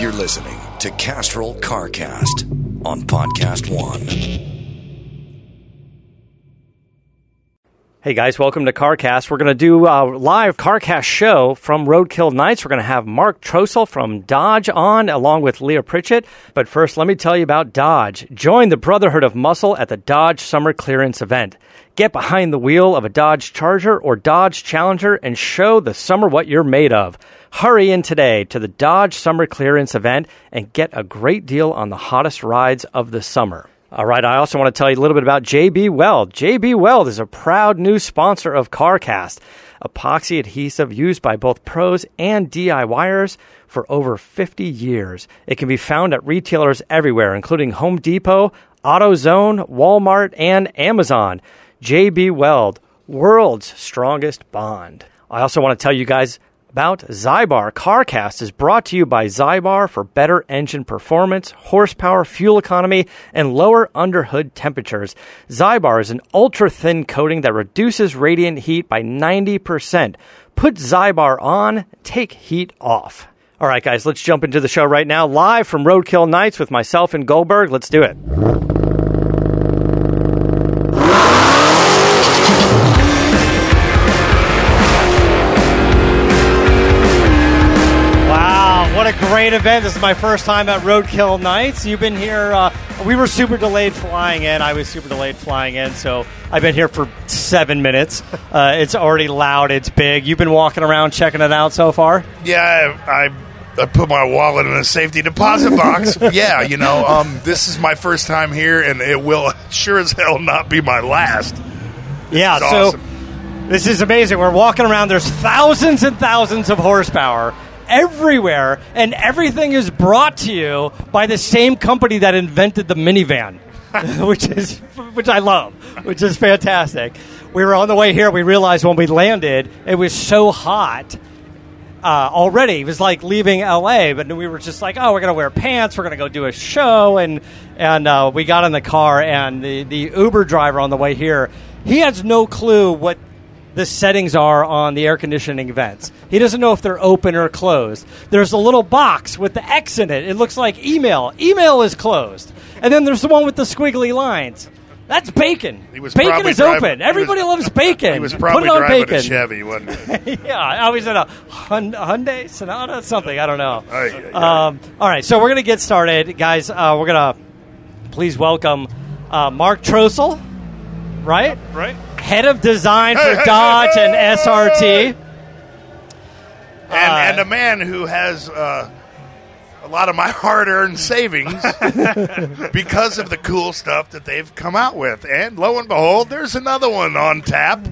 You're listening to Castrol CarCast on Podcast One. Hey guys, welcome to CarCast. We're going to do a live CarCast show from Roadkill Nights. We're going to have Mark Trostle from Dodge on, along with Leah Pritchett. But first, let me tell you about Dodge. Join the Brotherhood of Muscle at the Dodge Summer Clearance event. Get behind the wheel of a Dodge Charger or Dodge Challenger and show the summer what you're made of. Hurry in today to the Dodge Summer Clearance event and get a great deal on the hottest rides of the summer. All right, I also want to tell you a little bit about JB Weld. JB Weld is a proud new sponsor of CarCast, epoxy adhesive used by both pros and DIYers for over 50 years. It can be found at retailers everywhere, including Home Depot, AutoZone, Walmart, and Amazon. JB Weld, world's strongest bond. I also want to tell you guys about Zybar. CarCast is brought to you by Zybar for better engine performance, horsepower, fuel economy, and lower underhood temperatures. Zybar is an ultra thin coating that reduces radiant heat by 90%. Put Zybar on, take heat off. All right, guys, let's jump into the show right now, live from Roadkill Nights with myself and Goldberg. Let's do it. Great event. This is my first time at Roadkill Nights. You've been here, uh, we were super delayed flying in. I was super delayed flying in, so I've been here for seven minutes. Uh, it's already loud, it's big. You've been walking around checking it out so far? Yeah, I, I I put my wallet in a safety deposit box. yeah, you know, um, this is my first time here, and it will sure as hell not be my last. Yeah, so awesome. this is amazing. We're walking around. There's thousands and thousands of horsepower everywhere, and everything is brought to you by the same company that invented the minivan, which is which I love, which is fantastic. We were on the way here. We realized when we landed, it was so hot. Uh, already, it was like leaving LA, but we were just like, "Oh, we're gonna wear pants. We're gonna go do a show," and and uh, we got in the car, and the the Uber driver on the way here, he has no clue what the settings are on the air conditioning vents. He doesn't know if they're open or closed. There's a little box with the X in it. It looks like email. Email is closed, and then there's the one with the squiggly lines. That's bacon. He was bacon probably is driving- open. he was- loves bacon. He was Put it on driving bacon. a Chevy, wasn't he? yeah, I was in a Hyundai Sonata, something. I don't know. Ay, ay, ay. Um, all right, so we're gonna get started, guys. Uh, we're gonna please welcome uh, Mark Trostle, right? Right? Head of design Hey, for hey, Dodge hey, and SRT. and, Uh, and a man who has uh, a lot of my hard-earned savings because of the cool stuff that they've come out with. And lo and behold, there's another one on tap,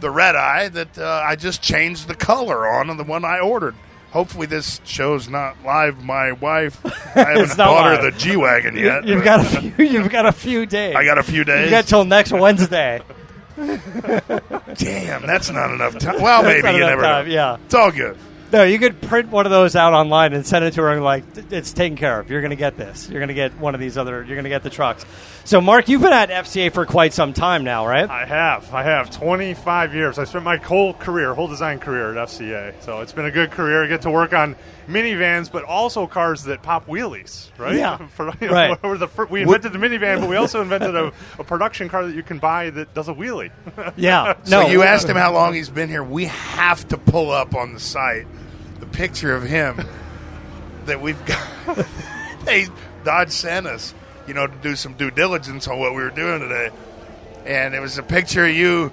the red eye that uh, I just changed the color on, and the one I ordered. Hopefully, this show's not live. My wife, I haven't bought her the G wagon yet. You've got a few. You've got a few days. I got a few days. You got till next Wednesday. Damn, that's not enough time. Well, That's maybe not you enough never time, know. yeah. it's all good. No, you could print one of those out online and send it to her and like it's taken care of. You're going to get this. You're going to get one of these other. You're going to get the trucks. So, Mark, you've been at FCA for quite some time now, right? I have. I have 25 years. I spent my whole career, whole design career at FCA. So it's been a good career. I get to work on minivans, but also cars that pop wheelies, right? Yeah. For, you know, Right. we're the fir- we invented the minivan, but we also invented a, a production car that you can buy that does a wheelie. Yeah. So no, you asked him how long he's been here. We have to pull up on the site the picture of him that we've got. they Dodge sent us, you know, to do some due diligence on what we were doing today, and it was a picture of you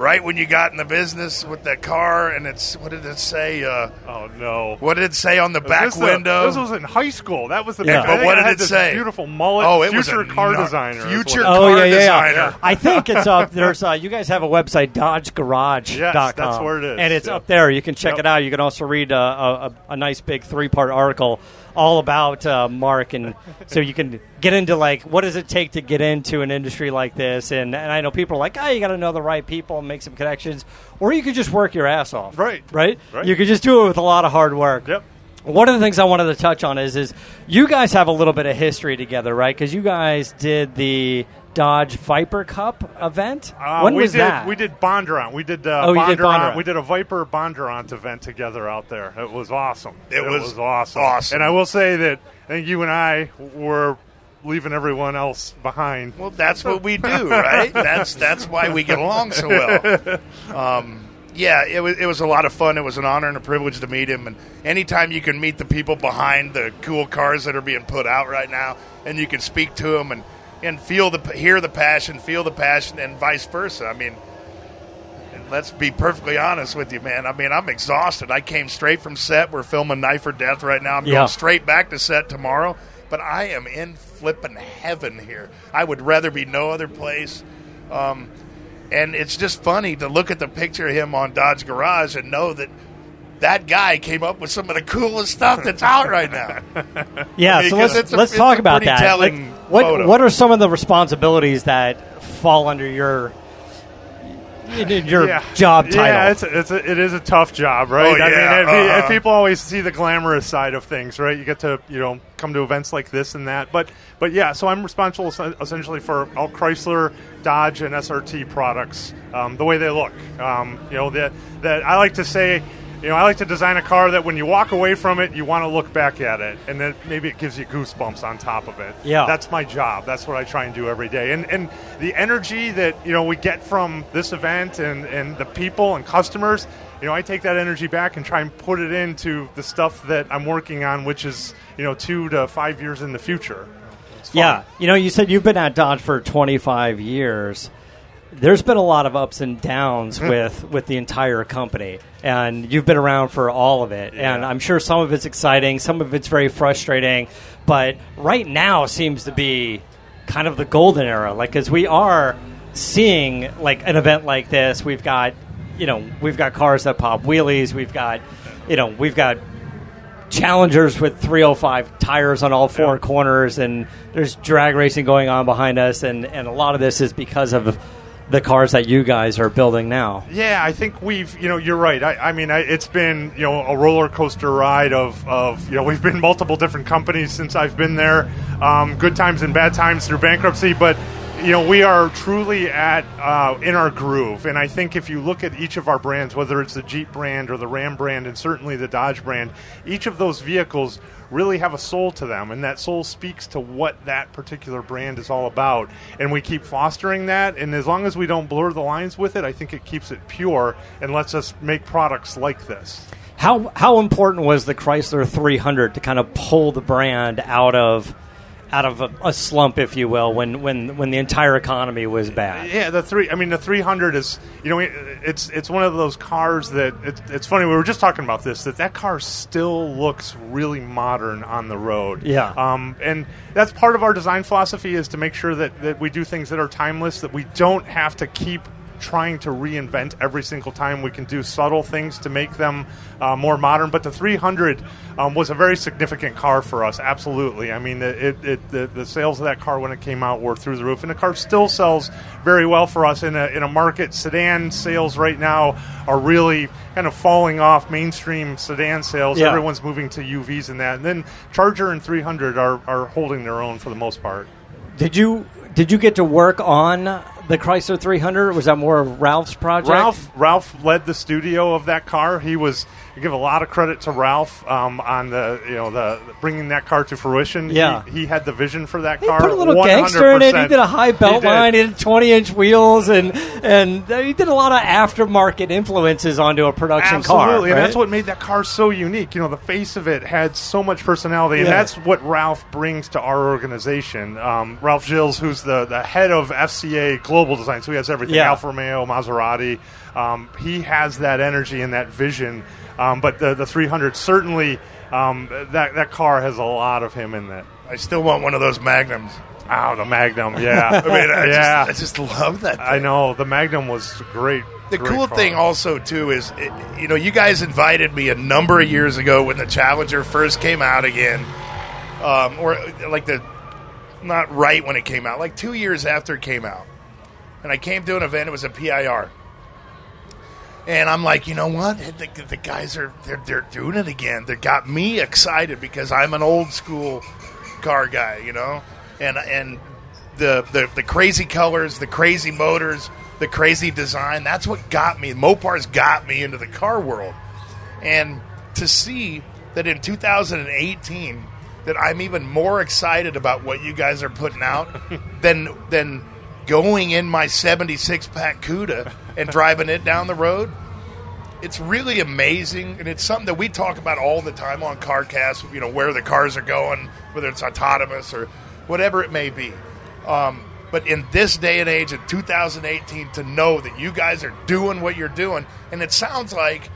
right when you got in the business with that car, and it's what did it say? Uh, oh no! what did it say on the Was back this the- window? this was in high school. That was the. Yeah. I But what did had it say? Beautiful mullet. Oh, it was future a car nut- designer. future it car Oh yeah, yeah, yeah. designer. I think it's up. There's uh, you guys have a website, DodgeGarage.com. Yes, that's where it is. and it's Yep. up there. You can check Yep. it out. You can also read uh, a, a, a nice big three part article all about uh, Mark, and so you can get into like what does it take to get into an industry like this. And, and I know people are like, oh, you got to know the right people and make some connections, or you could just work your ass off. Right. right, Right. You could just do it with a lot of hard work. Yep. one of the things I wanted to touch on is is you guys have a little bit of history together, right? Because you guys did the Dodge Viper Cup event. Uh, when we was did, that? We did Bondurant. We did, uh, Oh, you did Bondurant. Bondurant. We did a Viper Bondurant event together out there. It was awesome. It was awesome. awesome. And I will say that I think you and I were leaving everyone else behind. Well, that's what we do, right? that's that's why we get along so well. Um, yeah, it was it was a lot of fun. It was an honor and a privilege to meet him. And anytime you can meet the people behind the cool cars that are being put out right now, and you can speak to them and and feel the hear the passion, feel the passion, and vice versa. I mean. Let's be perfectly honest with you, man. I mean, I'm exhausted. I came straight from set. We're filming Knife or Death right now. I'm Yeah. going straight back to set tomorrow. But I am in flipping heaven here. I would rather be no other place. Um, and it's just funny to look at the picture of him on Dodge Garage and know that that guy came up with some of the coolest stuff that's out right now. yeah, so let's a- let's talk about that. Like, what photo. what are some of the responsibilities that fall under your your Yeah. job title? Yeah, it's a, it's a, it is a tough job, right? Oh, I yeah, mean, if, uh-huh. people always see the glamorous side of things, right? You get to you know come to events like this and that, but but yeah. So I'm responsible essentially for all Chrysler, Dodge, and SRT products, um, the way they look. Um, you know that that I like to say. You know, I like to design a car that when you walk away from it, you want to look back at it, and then maybe it gives you goosebumps on top of it. Yeah. that's my job. That's what I try and do every day. And and the energy that you know we get from this event and and the people and customers, you know, I take that energy back and try and put it into the stuff that I'm working on, which is you know two to five years in the future. Yeah, you know, you said you've been at Dodge for 25 years. There's been a lot of ups and downs mm. with with the entire company, and you've been around for all of it. And I'm sure some of it's exciting, some of it's very frustrating, but right now seems to be kind of the golden era. Like, as we are seeing like an event like this, we've got, you know, we've got cars that pop wheelies, we've got, you know, we've got challengers with 305 tires on all four Yeah. corners and there's drag racing going on behind us and, and a lot of this is because of the cars that you guys are building now Yeah, I think we've, you know, you're right. I, I mean, I, it's been, you know, a roller coaster ride of, of, you know, we've been multiple different companies since I've been there, um, good times and bad times through bankruptcy, but, you know, we are truly at, uh, in our groove. And I think if you look at each of our brands, whether it's the Jeep brand or the Ram brand and certainly the Dodge brand, each of those vehicles really have a soul to them, and that soul speaks to what that particular brand is all about. And we keep fostering that, and as long as we don't blur the lines with it, I think it keeps it pure and lets us make products like this. how how important was the Chrysler 300 to kind of pull the brand out of out of a, a slump if you will when when when the entire economy was bad Yeah, the three. I mean, the 300 is you know it's it's one of those cars that it, it's funny. We were just talking about this that that car still looks really modern on the road. Yeah. Um, and that's part of our design philosophy is to make sure that that we do things that are timeless. That we don't have to keep trying to reinvent every single time. We can do subtle things to make them uh, more modern. But the 300 um, was a very significant car for us. Absolutely. I mean, it, it, the, the sales of that car when it came out were through the roof, and the car still sells very well for us in a in a market. Sedan sales right now are really kind of falling off. Mainstream sedan sales. Yeah. Everyone's moving to UVs and that, and then Charger and 300 are are holding their own for the most part. did you did you get to work on the Chrysler 300 was that more of Ralph's project Ralph Ralph led the studio of that car. He was I give a lot of credit to Ralph um, on the you know the bringing that car to fruition. Yeah. he, he had the vision for that He car. put a little gangster in it. He did a high belt He line. He did 20 inch wheels, and and he did a lot of aftermarket influences onto a production car. Absolutely, and right? that's what made that car so unique. You know, the face of it had so much personality, and that's what Ralph brings to our organization. Um, Ralph Gilles, who's the, the head of FCA Global Design, so he has everything: Yeah. Alfa Romeo, Maserati. Um, he has that energy and that vision. Um, but the the 300 certainly um, that that car has a lot of him in it. I still want one of those Magnums. Oh, the Magnum, yeah, I mean, I, yeah. just, I just love that. Thing. I know the Magnum was great. The great cool car. thing also too is, it, you know, you guys invited me a number of years ago when the Challenger first came out again, um, or like the not right when it came out, like two years after it came out, and I came to an event. It was a PIR, And I'm like, you know what? The, the guys are they're they're doing it again. They got me excited because I'm an old school car guy, you know, and and the the, the crazy colors, the crazy motors, the crazy design. That's what got me. Mopar's got me into the car world, and to see that in 2018 that I'm even more excited about what you guys are putting out than than going in my 76 pack Cuda and driving it down the road. It's really amazing, and it's something that we talk about all the time on CarCast. You know where the cars are going, whether it's autonomous or whatever it may be. Um, but in this day and age, in 2018, to know that you guys are doing what you're doing, and it sounds like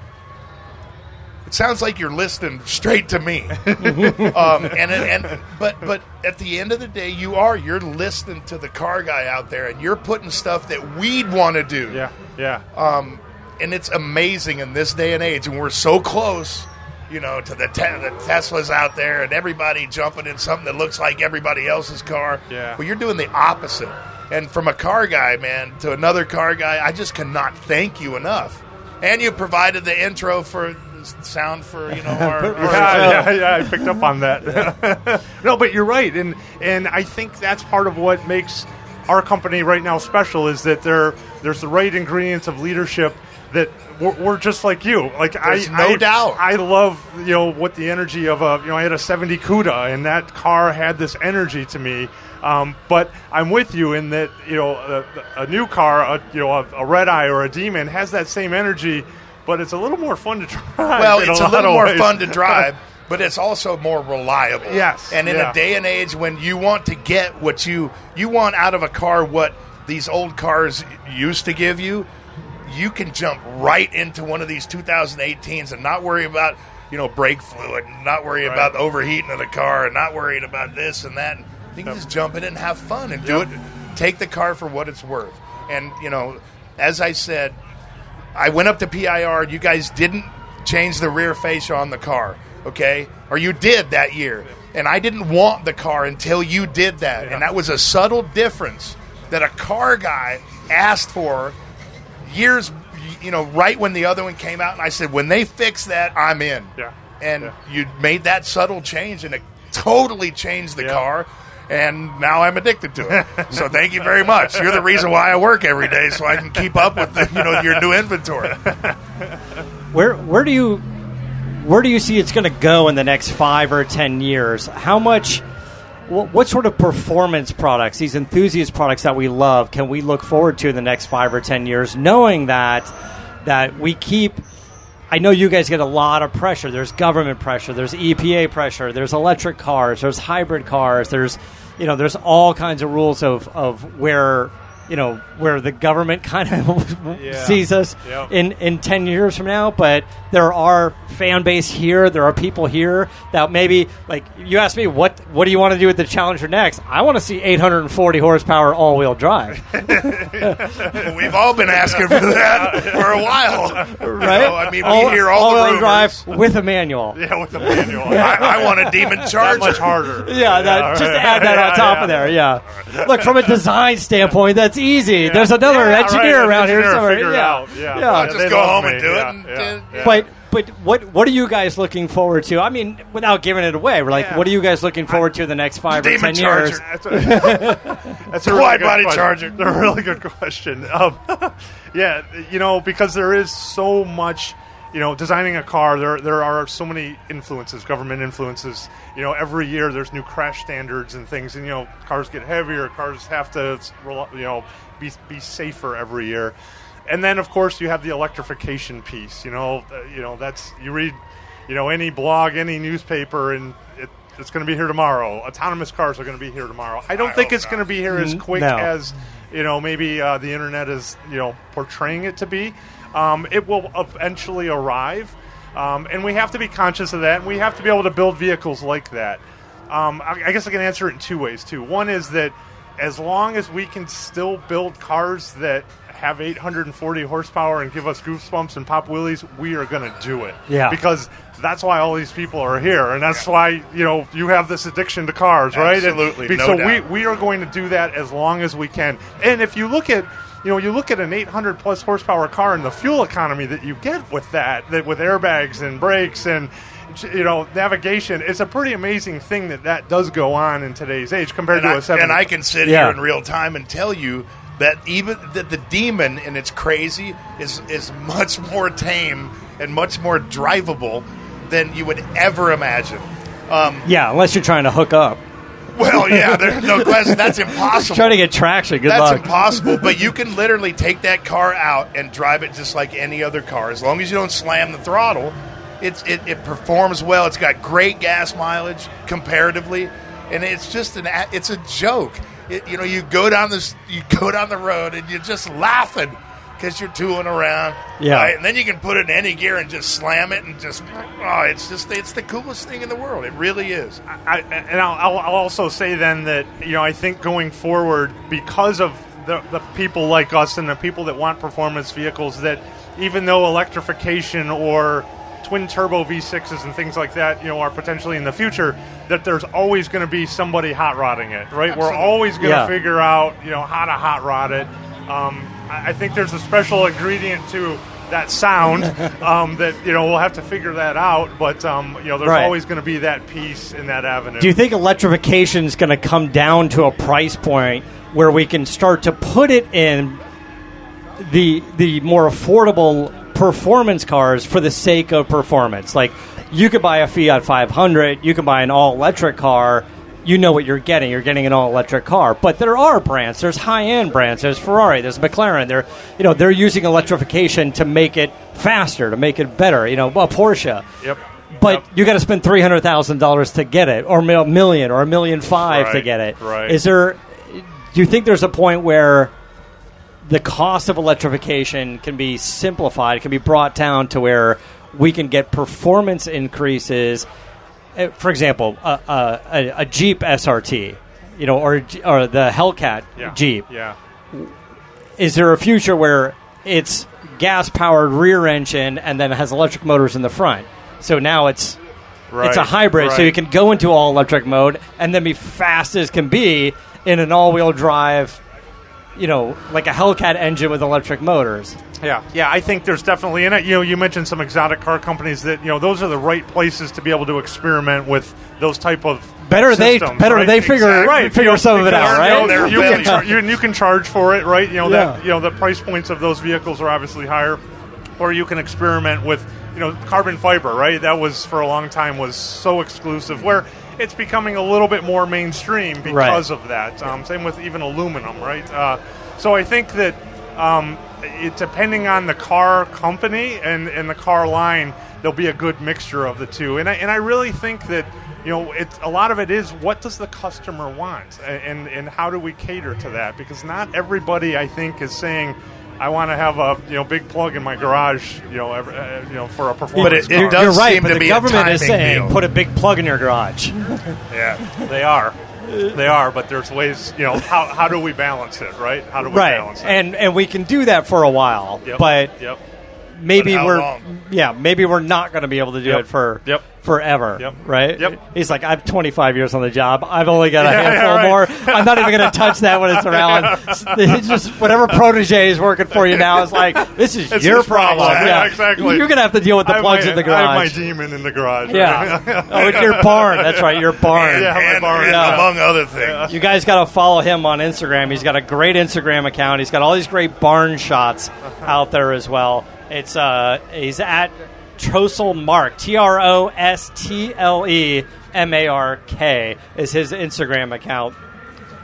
it sounds like you're listening straight to me. um, and and but but at the end of the day, you are you're listening to the car guy out there, and you're putting stuff that we'd want to do. Yeah, yeah. Um, and it's amazing in this day and age, and we're so close. You know, to the, te- the Teslas out there, and everybody jumping in something that looks like everybody else's car. Yeah. But you're doing the opposite. And from a car guy, man, to another car guy, I just cannot thank you enough. And you provided the intro for sound for you know our, our yeah, yeah, yeah, I picked up on that. no, but you're right, and and I think that's part of what makes our company right now special is that there there's the right ingredients of leadership that we're, we're just like you. Like There's I, no I, doubt. I love you know what the energy of a you know I had a '70 Cuda, and that car had this energy to me. Um, but I'm with you in that you know a, a new car, a, you know a, a red eye or a demon has that same energy, but it's a little more fun to drive. Well, it's a, a, little more ways. fun to drive, but it's also more reliable. Yes, And in yeah. a day and age when you want to get what you you want out of a car what these old cars used to give you, you can jump right into one of these 2018s and not worry about, you know, brake fluid, and not worry Right. about the overheating of the car and not worrying about this and that. You can just jump in and have fun and do it. Take the car for what it's worth. And, you know, as I said, I went up to PIR. You guys didn't change the rear fascia on the car, okay? Or you did that year. And I didn't want the car until you did that. And that was a subtle difference that a car guy asked for years, you know, right when the other one came out. And I said, when they fix that, I'm in. Yeah. And Yeah. you made that subtle change, and it totally changed the Yeah. car. And now I'm addicted to it. so thank you very much. You're the reason why I work every day, so I can keep up with the, you know your new inventory. Where where do you where do you see it's going to go in the next five or ten years? How much? What, sort of performance products, these enthusiast products that we love, can we look forward to in the next five or ten years? Knowing that that we keep. I know you guys get a lot of pressure. There's government pressure. There's EPA pressure. There's electric cars. There's hybrid cars. There's, you know, there's all kinds of rules of, of where, you know, where the government kind of Yeah. sees us Yep. in in 10 years from now but there are fan base here there are people here that maybe like you asked me what what do you want to do with the challenger next i want to see 840 horsepower all-wheel drive We've all been asking for that for a while, right You know, I mean, we hear all the all-wheel rumors. drive with a manual Yeah, with a manual. I, I want a demon that charger. much harder. yeah, that, just right. add that on top yeah. of there. Yeah, look from a design standpoint, that's easy. There's another Yeah, engineer right, around here somewhere. figure it yeah, out. Yeah. yeah. I'll just go home me. and do it Yeah, and, yeah, yeah. But but what what are you guys looking forward to? I mean, without giving it away, we're like, Yeah. what are you guys looking forward to in the next five or Demon ten years? charger. That's a, that's a really Wide good body question. charger. That's a really good question. Um, yeah, you know, because there is so much. You know, designing a car, there there are so many influences, government influences. You know, every year there's new crash standards and things, and you know, cars get heavier. Cars have to, you know, be be safer every year. And then, of course, you have the electrification piece. You know, uh, you know that's you read, you know, any blog, any newspaper, and it, it's going to be here tomorrow. Autonomous cars are going to be here tomorrow. I don't I think hope it's going to be here as Mm, quick no. as you know maybe uh, the internet is you know portraying it to be. Um, it will eventually arrive, um, and we have to be conscious of that. And we have to be able to build vehicles like that. Um, I, I guess I can answer it in two ways too. One is that as long as we can still build cars that have 840 horsepower and give us goosebumps and pop wheelies, we are going to do it. Yeah. Because that's why all these people are here, and that's why you know you have this addiction to cars, right? Absolutely, be- no so doubt. we we are going to do that as long as we can. And if you look at you know, you look at an 800 plus horsepower car and the fuel economy that you get with that, that with airbags and brakes and you know navigation. It's a pretty amazing thing that that does go on in today's age compared and to I, a 70. and I can sit Yeah. here in real time and tell you that even that the demon and it's crazy is is much more tame and much more drivable than you would ever imagine. Um, Yeah, unless you're trying to hook up. Well, yeah, there's no question that's impossible. Trying to get traction. Good That's luck. impossible, but you can literally take that car out and drive it just like any other car. As long as you don't slam the throttle, it's it, it performs well. It's got great gas mileage comparatively, and it's just an it's a joke. It, you know, you go down this you go down the road and you're just laughing because you're tooling around. Yeah. right? and then you can put it in any gear and just slam it and just oh, it's just it's the coolest thing in the world. It really is. I, and I'll, I'll I'll also say then that you know I think going forward because of the, the people like us and the people that want performance vehicles that even though electrification or twin turbo V6s and things like that you know are potentially in the future that there's always going to be somebody hot rodding it right we're always going to Yeah. figure out you know how to hot rod it um, I, think there's a special ingredient to that sound um, that you know we'll have to figure that out but um, you know there's Right. always going to be that piece in that avenue Do you think electrification is going to come down to a price point where we can start to put it in the the more affordable performance cars for the sake of performance? Like you could buy a Fiat 500, you can buy an all electric car. You know what you're getting. You're getting an all electric car. But there are brands. There's high end brands. There's Ferrari. There's McLaren. They're you know they're using electrification to make it faster, to make it better. You know, well, Porsche. Yep. But Yep. you got to spend three hundred thousand dollars to get it, or a million, or a million five to get it. right. Is there? Do you think there's a point where the cost of electrification can be simplified, can be brought down to where we can get performance increases? Uh, For example, a, a, a, a Jeep SRT, you know, or or the Hellcat yeah. Jeep. Yeah. Is there a future where it's gas powered rear engine and then it has electric motors in the front? So now it's Right. it's a hybrid, so you can go into all electric mode and then be fast as can be in an all wheel drive, you know, like a Hellcat engine with electric motors. Yeah, yeah. I think there's definitely, in it. you know, you mentioned some exotic car companies that you know those are the right places to be able to experiment with those type of Better they better right? they figure Exactly. right, figure you know, some of it out, right? they're You, can char- you, you can charge for it, right? You know Yeah. that you know the price points of those vehicles are obviously higher, or you can experiment with you know carbon fiber, right? That was for a long time was so exclusive where. It's becoming a little bit more mainstream because of that. Um, same with even aluminum, right? Uh, so I think that um, it, depending on the car company and, and the car line, there'll be a good mixture of the two. And I, and I really think that you know it's a lot of it is what does the customer want and and how do we cater to that because not everybody I think is saying. I want to have a you know big plug in my garage, you know, every, uh, you know, for a performance. it- it car. does You're right, seem but to the be a government is timing saying deal. put a big plug in your garage. Yeah. They are, they are, but there's ways, you know, how how do we balance it, right? How do we right, balance it? and and we can do that for a while, Yep, but yep. Maybe we're long? yeah maybe we're not going to be able to do Yep. it for Yep. forever Yep. right Yep. he's like i've 25 years on the job i've only got a Yeah, yeah, handful right. more i'm not even going to touch that when it's around it's just whatever protege is working for you now is like this is It's your problem. problem Yeah, exactly. you're going to have to deal with the plugs my- in the garage. I have my demon in the garage. yeah oh it's your barn that's right your barn Yeah, my and, barn, yeah. among other things. You guys got to follow him on Instagram. He's got a great Instagram account. He's got all these great barn shots out there as well. It's uh, he's at Trostle Mark T R O S T L E M A R K is his Instagram account.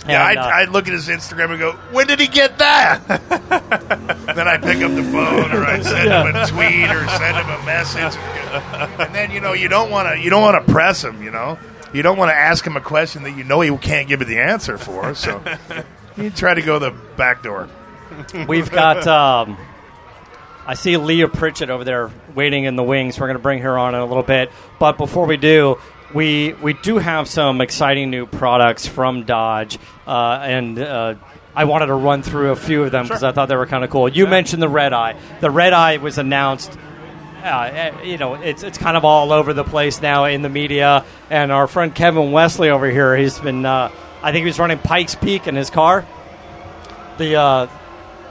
Yeah, And, I'd, uh, I'd look at his Instagram and go, "When did he get that?" then I pick up the phone, or I send him a tweet, or send him a message, and then you know you don't want to you don't want to press him. You know, you don't want to ask him a question that you know he can't give you the answer for. So you try to go the back door. We've got. Um, I see Leah Pritchett over there waiting in the wings. We're going to bring her on in a little bit, but before we do, we we do have some exciting new products from Dodge, uh, and uh, I wanted to run through a few of them because I thought they were kind of cool. You mentioned the Red Eye. The Red Eye was announced. Uh, you know, it's it's kind of all over the place now in the media. And our friend Kevin Wesley over here, he's been. Uh, I think he was running Pikes Peak in his car. The uh,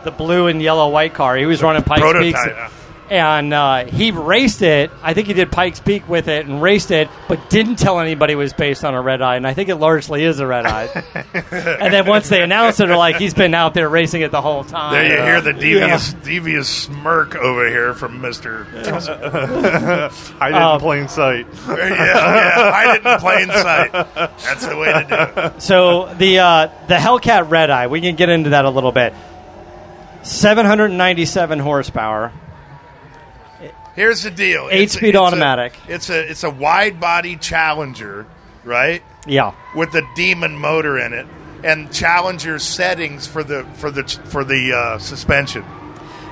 the blue and yellow white car. He was running Pikes Peak, prototype. and uh, he raced it. I think he did Pikes Peak with it and raced it, but didn't tell anybody it was based on a red eye. And I think it largely is a red eye. and then once they announced it, they're like, he's been out there racing it the whole time. There you Uh, hear the devious, devious smirk over here from Mister. I did Um, in plain sight. yeah, yeah, hide it in plain sight. That's the way to do it. So the uh, the Hellcat Red Eye, we can get into that a little bit. Seven hundred ninety seven horsepower. Here's the deal: It's- Eight-speed it's a- automatic. it's a it's a wide body Challenger, right? Yeah. With the Demon motor in it, and Challenger settings for the for the for the uh, suspension.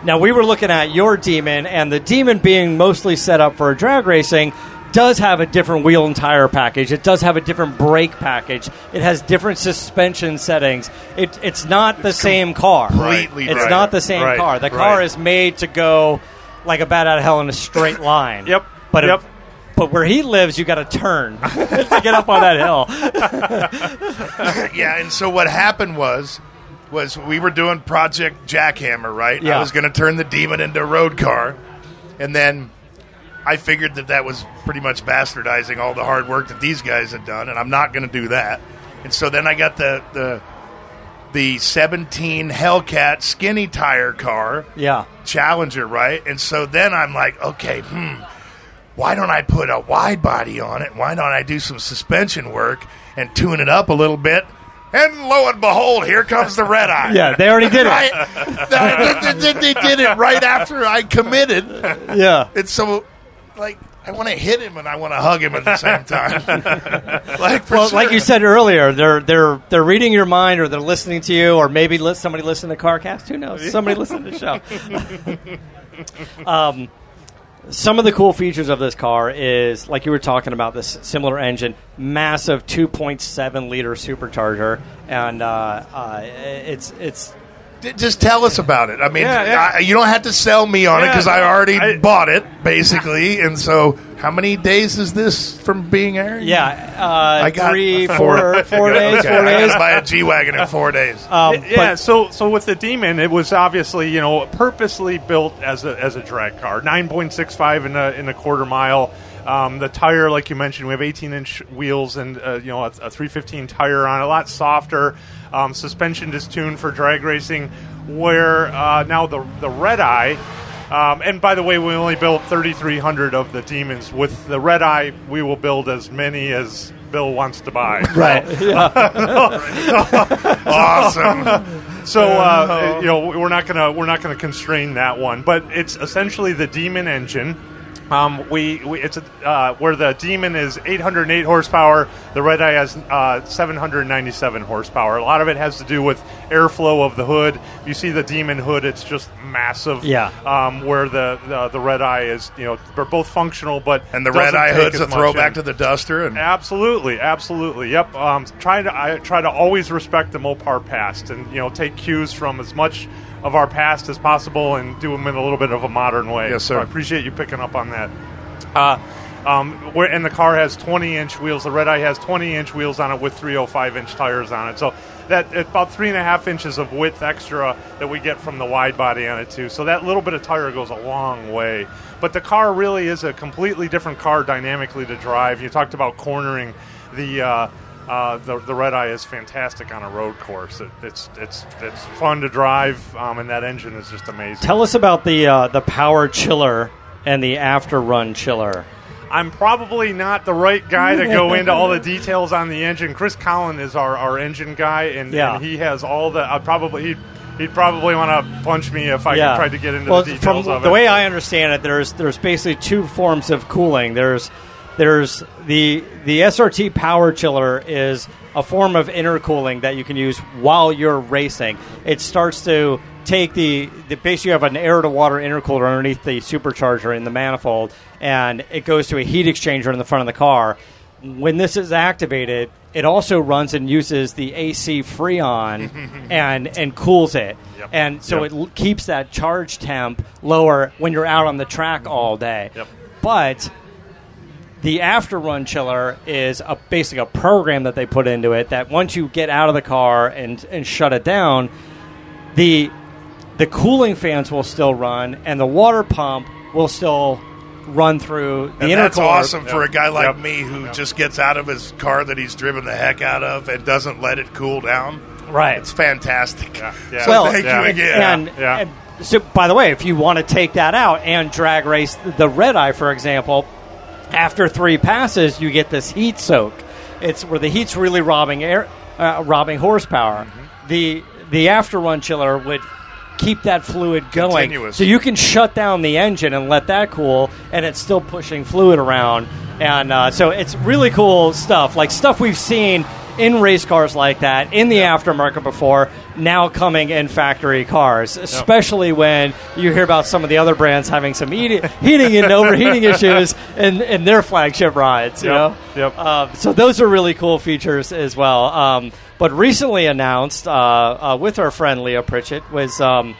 Now we were looking at your Demon, and the Demon being mostly set up for drag racing does have a different wheel and tire package. It does have a different brake package. It has different suspension settings. It, it's not the same car. completely It's different. not the same Right, car. The car right. is made to go like a bat out of hell in a straight line. Yep, But yep. but where he lives, you got to turn to get up on that hill. yeah, and so what happened was was we were doing Project Jackhammer, right? Yeah. I was going to turn the demon into a road car, and then I figured that that was pretty much bastardizing all the hard work that these guys had done, and I'm not going to do that. And so then I got the the the 17 Hellcat skinny tire car. Yeah. Challenger, right? And so then I'm like, okay, hmm, why don't I put a wide body on it? Why don't I do some suspension work and tune it up a little bit? And lo and behold, here comes the red eye. Yeah, they already did it. Right? they, they- they- they did it right after I committed. Yeah. It's so, like, I want to hit him and I want to hug him at the same time. like, for Well, sure. like you said earlier, they're they're they're reading your mind, or they're listening to you, or maybe li- somebody listened to CarCast. Who knows? Somebody listened to the show. um, some of the cool features of this car is, like you were talking about, this similar engine, massive 2.7 liter supercharger, and uh, uh, it's it's D- Just tell us about it. I mean, Yeah, yeah. I, you don't have to sell me on it Yeah, because I no, already I- bought it, basically. And so, how many days is this from being aired? yeah, uh, I got three, four, four days, Okay, four I days. gotta buy a G wagon in four days. Um, yeah, but- so so with the Demon, it was obviously you know purposely built as a as a drag car, nine point six five in a in a quarter mile. Um, the tire, like you mentioned, we have 18 inch wheels and uh, you know a, a 315 tire on, a lot softer. Um, suspension just tuned for drag racing. Where uh, now the the red eye. Um, and by the way, we only built 3,300 of the demons. With the red eye, we will build as many as Bill wants to buy. right. Awesome. So uh, you know we're not gonna we're not gonna constrain that one, but it's essentially the Demon engine. Um, we, we it's a, uh, where the Demon is 808 horsepower. The Red Eye has uh, 797 horsepower. A lot of it has to do with airflow of the hood. You see the Demon hood; it's just massive. Yeah. Um, where the, the the Red Eye is, you know, they're both functional, but And the red eye hood's a throwback in. to the Duster. And Absolutely, absolutely. Yep. Um, try to I try to always respect the Mopar past, and you know take cues from as much of our past as possible, and do them in a little bit of a modern way. Yes, sir. So I appreciate you picking up on that. Uh, um, and the car has 20 inch wheels. The Red Eye has 20 inch wheels on it with 305 inch tires on it. So that about three and a half inches of width extra that we get from the wide body on it too. So that little bit of tire goes a long way. But the car really is a completely different car dynamically to drive. You talked about cornering the. Uh, uh, the, the red eye is fantastic on a road course. It, it's it's it's fun to drive, um, and that engine is just amazing. Tell us about the uh, the power chiller and the after run chiller. I'm probably not the right guy to go into all the details on the engine. Chris Cowland is our, our engine guy, and, Yeah. and he has all the. I probably he'd, he'd probably want to punch me if I tried to get into well, the details from of it. the way I understand it, there's there's basically two forms of cooling. There's there's the the SRT power chiller is a form of intercooling that you can use while you're racing. It starts to take the, the basically you have an air to water intercooler underneath the supercharger in the manifold, and it goes to a heat exchanger in the front of the car. When this is activated, it also runs and uses the AC Freon and and cools it, Yep. and so Yep. it l- keeps that charge temp lower when you're out on the track all day. Yep. But the after run chiller is a basically a program that they put into it that once you get out of the car and and shut it down, the the cooling fans will still run, and the water pump will still run through the And inner that's core. awesome for a guy like Yep. me who just gets out of his car that he's driven the heck out of and doesn't let it cool down. Right. It's fantastic. Yeah, yeah. So Well, thank yeah. you again. And, Yeah. and so, by the way, if you want to take that out and drag race the red eye, for example, after three passes, you get this heat soak. It's where the heat's really robbing air, uh, robbing horsepower. Mm-hmm. The the after run chiller would keep that fluid going, Continuous. so you can shut down the engine and let that cool, and it's still pushing fluid around. And uh, so it's really cool stuff, like stuff we've seen in race cars like that in the aftermarket before, now coming in factory cars, especially when you hear about some of the other brands having some heating, heating and overheating issues in, in their flagship rides. You Yep, know, yep. Um, so those are really cool features as well. Um, but recently announced uh, uh, with our friend Leah Pritchett was. Um,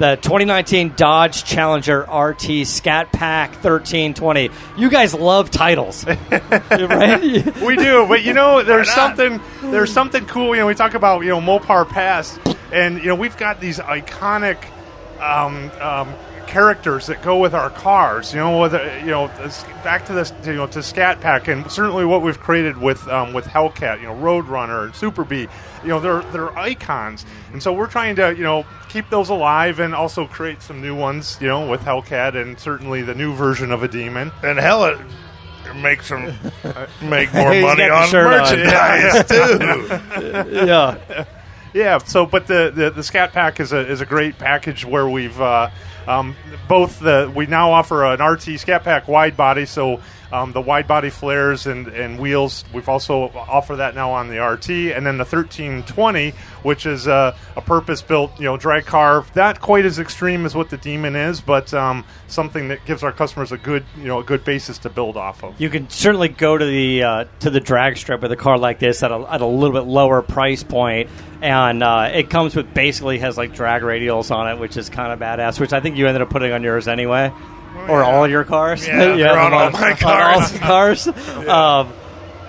the 2019 Dodge Challenger RT Scat Pack 1320. You guys love titles, right? we do, but you know, there's something there's something cool. You know, we talk about you know Mopar Pass, and you know we've got these iconic um, um, characters that go with our cars. You know, whether you know back to this you know to Scat Pack, and certainly what we've created with um, with Hellcat. You know, Roadrunner and Super Bee. You know, they're they're icons, and so we're trying to you know keep those alive and also create some new ones. You know, with Hellcat and certainly the new version of a Demon. and hell, it makes them make more He's money on shirt on. merchandise too. yeah. Yeah. So, but the, the the Scat Pack is a is a great package where we've uh, um, both the we now offer an RT Scat Pack wide body, so um, the wide body flares and, and wheels. We've also offer that now on the RT, and then the thirteen twenty, which is a, a purpose built you know drag car, not quite as extreme as what the Demon is, but um, something that gives our customers a good you know a good basis to build off of. You can certainly go to the uh, to the drag strip with a car like this at a, at a little bit lower price point, and uh, it comes with basically has like drag radials on it, which is kind of badass. Which I think you ended up putting on yours anyway, or all your cars. Yeah, they're on all my cars. all cars. Um,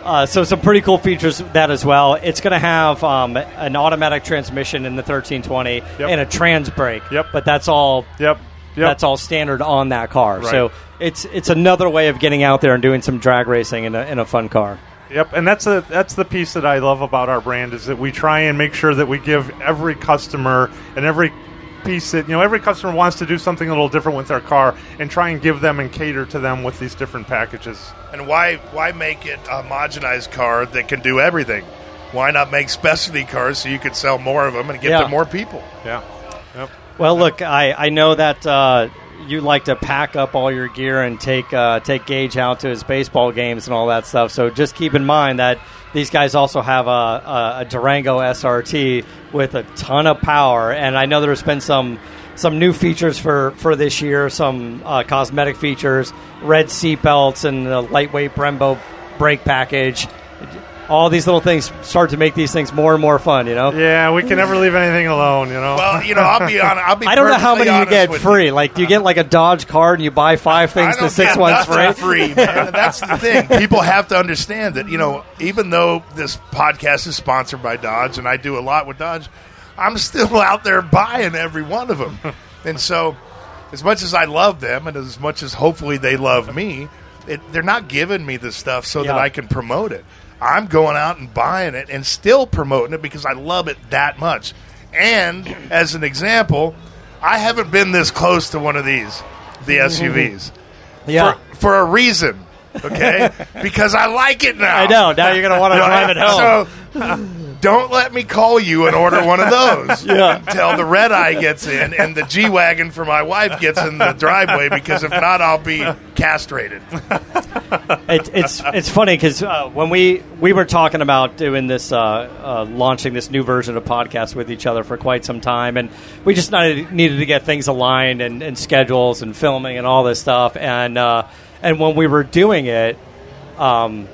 uh, so some pretty cool features that as well. It's going to have um, an automatic transmission in the 1320 Yep. and a trans brake. Yep. But that's all Yep. Yep. that's all standard on that car. Right. So it's it's another way of getting out there and doing some drag racing in a, in a fun car. Yep, and that's a that's the piece that I love about our brand is that we try and make sure that we give every customer and every piece that you know every customer wants to do something a little different with their car and try and give them and cater to them with these different packages. and why why make it a homogenized car that can do everything? Why not make specialty cars so you could sell more of them and get Yeah. to more people? Yeah. Yep. Well, look, I, I know that uh, you like to pack up all your gear and take uh, take Gage out to his baseball games and all that stuff. So just keep in mind that these guys also have a, a, a Durango SRT with a ton of power, and I know there's been some some new features for, for this year, some uh, cosmetic features, red seat belts, and the lightweight Brembo brake package. All these little things start to make these things more and more fun. You know. Yeah, we can never leave anything alone, you know. Well, you know, I'll be on. I'll be. I don't know how many you get with free. Like, do you get like a Dodge card and you buy five things I to don't six get ones free? free. That's the thing. People have to understand that you know, even though this podcast is sponsored by Dodge, and I do a lot with Dodge, I'm still out there buying every one of them. And so, as much as I love them, and as much as hopefully they love me, it, they're not giving me the stuff so Yeah. that I can promote it. I'm going out and buying it and still promoting it because I love it that much. And as an example, I haven't been this close to one of these, the SUVs Yeah, for, for a reason. Okay, because I like it now. I know. Now you're gonna want to drive it home. So don't let me call you and order one of those Yeah. until the red eye gets in and the G wagon for my wife gets in the driveway. Because if not, I'll be castrated. It, it's it's funny because uh, when we we were talking about doing this, uh, uh, launching this new version of podcast with each other for quite some time, and we just needed, needed to get things aligned and, and schedules and filming and all this stuff, and uh, and when we were doing it, um,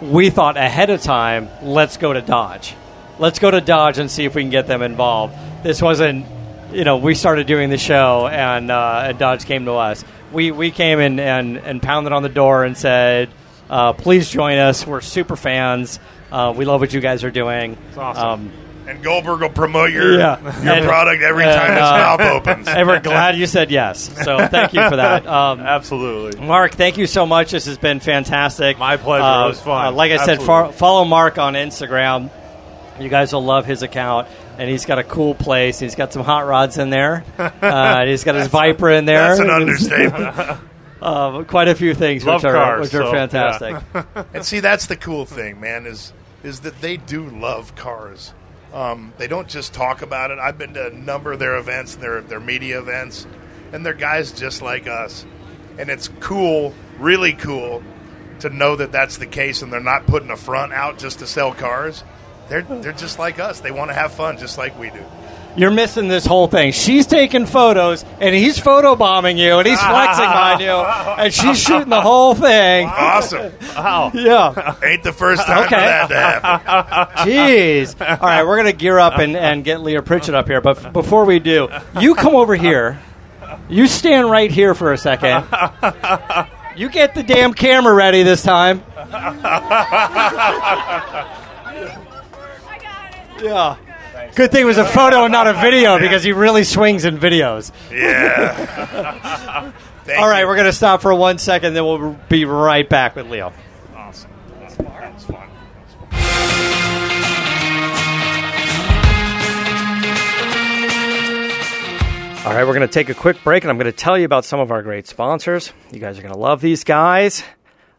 we thought ahead of time, let's go to Dodge. Let's go to Dodge and see if we can get them involved. This wasn't, you know, we started doing the show and, uh, and Dodge came to us. We, we came in and, and pounded on the door and said, uh, please join us. We're super fans. Uh, we love what you guys are doing. awesome. Um, And Goldberg will promote your Yeah. your And- product every and, time his uh, mouth opens. and we're glad you said yes. So thank you for that. Um, Absolutely. Mark, thank you so much. This has been fantastic. My pleasure. Uh, It was fun. uh, like I said, fo- follow Mark on Instagram. You guys will love his account. And he's got a cool place. He's got some hot rods in there. Uh, he's got his Viper in there. That's an understatement. Uh, quite a few things Love which are, cars, which are so, fantastic. and see, that's the cool thing, man. Is is that they do love cars. Um, they don't just talk about it. I've been to a number of their events, their their media events, and they're guys just like us. And it's cool, really cool, to know that that's the case, and they're not putting a front out just to sell cars. They're they're just like us. They want to have fun, just like we do. You're missing this whole thing. She's taking photos, and he's photobombing you, and he's flexing on you, and she's shooting the whole thing. Awesome. Wow. Yeah. Ain't the first time Okay. for that to happen. Jeez. All right, we're going to gear up and, and get Leah Pritchett up here. But f- before we do, you come over here. You stand right here for a second. You get the damn camera ready this time. Yeah. Good thing it was a photo and not a video because he really swings in videos. Yeah. All right, you. we're going to stop for one second, then we'll be right back with Leah. Awesome. That was fun. All right, we're going to take a quick break and I'm going to tell you about some of our great sponsors. You guys are going to love these guys.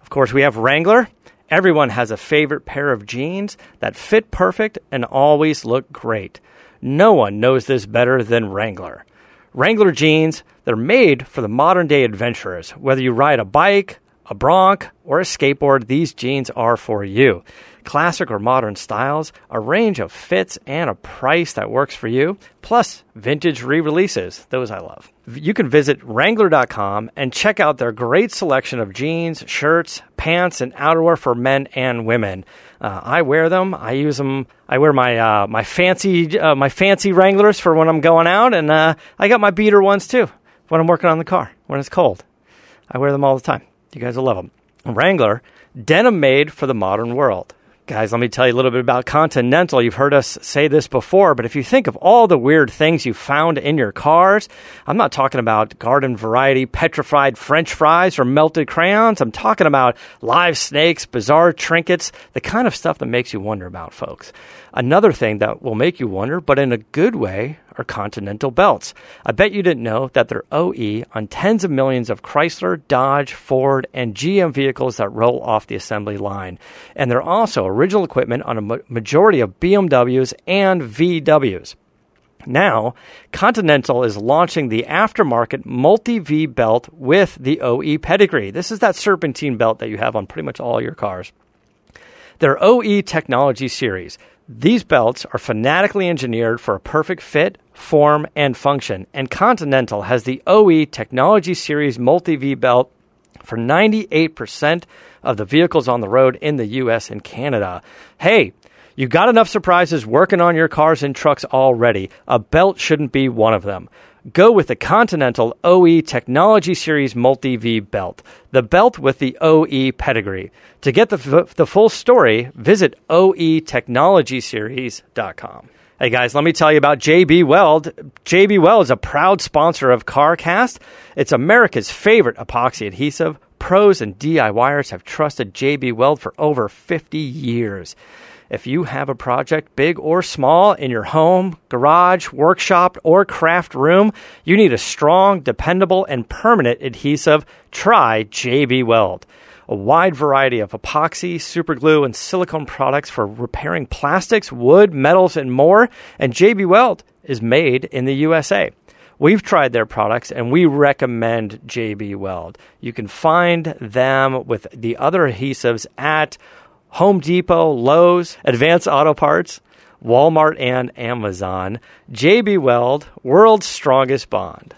Of course, we have Wrangler. Everyone has a favorite pair of jeans that fit perfect and always look great. No one knows this better than Wrangler. Wrangler jeans, they're made for the modern day adventurers. Whether you ride a bike, a bronc, or a skateboard, these jeans are for you. Classic or modern styles, a range of fits, and a price that works for you, plus vintage re releases. Those I love. You can visit Wrangler.com and check out their great selection of jeans, shirts, pants, and outerwear for men and women. Uh, I wear them. I use them. I wear my uh, my fancy uh, my fancy Wranglers for when I'm going out, and uh, I got my beater ones too when I'm working on the car when it's cold. I wear them all the time. You guys will love them. Wrangler, denim made for the modern world. Guys, let me tell you a little bit about Continental. You've heard us say this before, but if you think of all the weird things you found in your cars, I'm not talking about garden variety petrified french fries or melted crayons. I'm talking about live snakes, bizarre trinkets, the kind of stuff that makes you wonder about, folks. Another thing that will make you wonder, but in a good way, are Continental belts. I bet you didn't know that they're OE on tens of millions of Chrysler, Dodge, Ford, and GM vehicles that roll off the assembly line. And they're also original equipment on a majority of BMWs and VWs. Now, Continental is launching the aftermarket multi V belt with the OE pedigree. This is that serpentine belt that you have on pretty much all your cars. Their OE technology series. These belts are fanatically engineered for a perfect fit, form, and function, and Continental has the OE Technology Series Multi V belt for 98% of the vehicles on the road in the US and Canada. Hey, you've got enough surprises working on your cars and trucks already. A belt shouldn't be one of them. Go with the Continental OE Technology Series Multi V belt, the belt with the OE pedigree. To get the, f- the full story, visit oetechnologyseries.com. Hey guys, let me tell you about JB Weld. JB Weld is a proud sponsor of CarCast. It's America's favorite epoxy adhesive. Pros and DIYers have trusted JB Weld for over 50 years. If you have a project, big or small, in your home, garage, workshop, or craft room, you need a strong, dependable, and permanent adhesive. Try JB Weld. A wide variety of epoxy, superglue, and silicone products for repairing plastics, wood, metals, and more. And JB Weld is made in the USA. We've tried their products and we recommend JB Weld. You can find them with the other adhesives at Home Depot, Lowe's, Advanced Auto Parts, Walmart, and Amazon. JB Weld, world's strongest bond.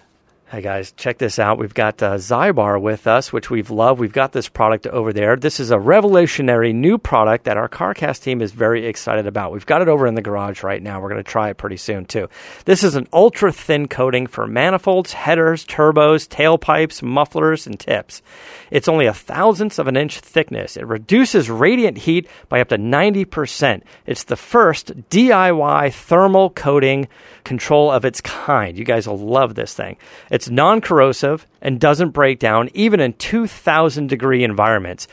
Hey guys, check this out. We've got uh, Zybar with us, which we've loved. We've got this product over there. This is a revolutionary new product that our CarCast team is very excited about. We've got it over in the garage right now. We're going to try it pretty soon too. This is an ultra thin coating for manifolds, headers, turbos, tailpipes, mufflers, and tips. It's only a thousandth of an inch thickness. It reduces radiant heat by up to 90%. It's the first DIY thermal coating control of its kind. You guys will love this thing. Non corrosive and doesn't break down even in 2,000 degree environments.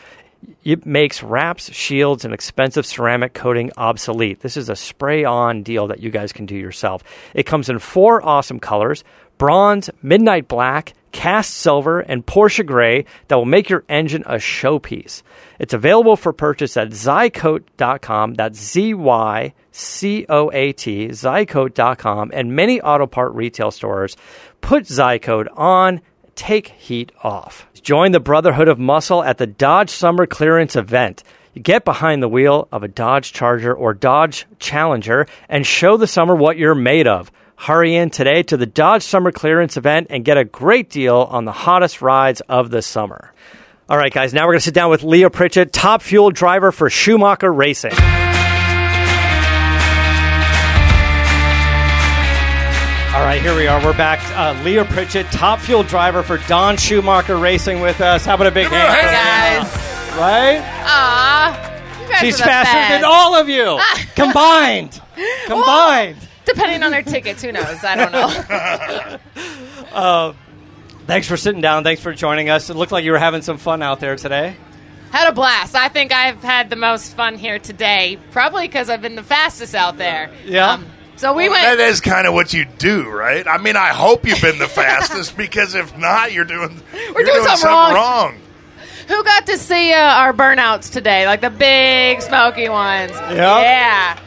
It makes wraps, shields, and expensive ceramic coating obsolete. This is a spray on deal that you guys can do yourself. It comes in four awesome colors bronze, midnight black, cast silver, and Porsche gray that will make your engine a showpiece. It's available for purchase at zycoat.com. That's Z Y C O A T, zycoat.com, and many auto part retail stores. Put Zycoat on, take heat off. Join the Brotherhood of Muscle at the Dodge Summer Clearance event. Get behind the wheel of a Dodge Charger or Dodge Challenger and show the summer what you're made of. Hurry in today to the Dodge Summer Clearance event and get a great deal on the hottest rides of the summer. All right, guys, now we're going to sit down with Leah Pritchett, top fuel driver for Schumacher Racing. All right, here we are. We're back. Uh, Leah Pritchett, top fuel driver for Don Schumacher Racing with us. How about a big hand? Hey guys. Right? Aw. You guys She's are the faster best. than all of you combined. combined. Depending on their tickets, who knows? I don't know. Thanks for sitting down. Thanks for joining us. It looked like you were having some fun out there today. had a blast. I think I've had the most fun here today, probably because I've been the fastest out there. Um, Yeah. So we That went. That is kind of what you do, right? I mean, I hope you've been the fastest because if not, you're doing We're you're doing something wrong. wrong. Who got to see uh, our burnouts today? Like the big smoky ones. Yeah.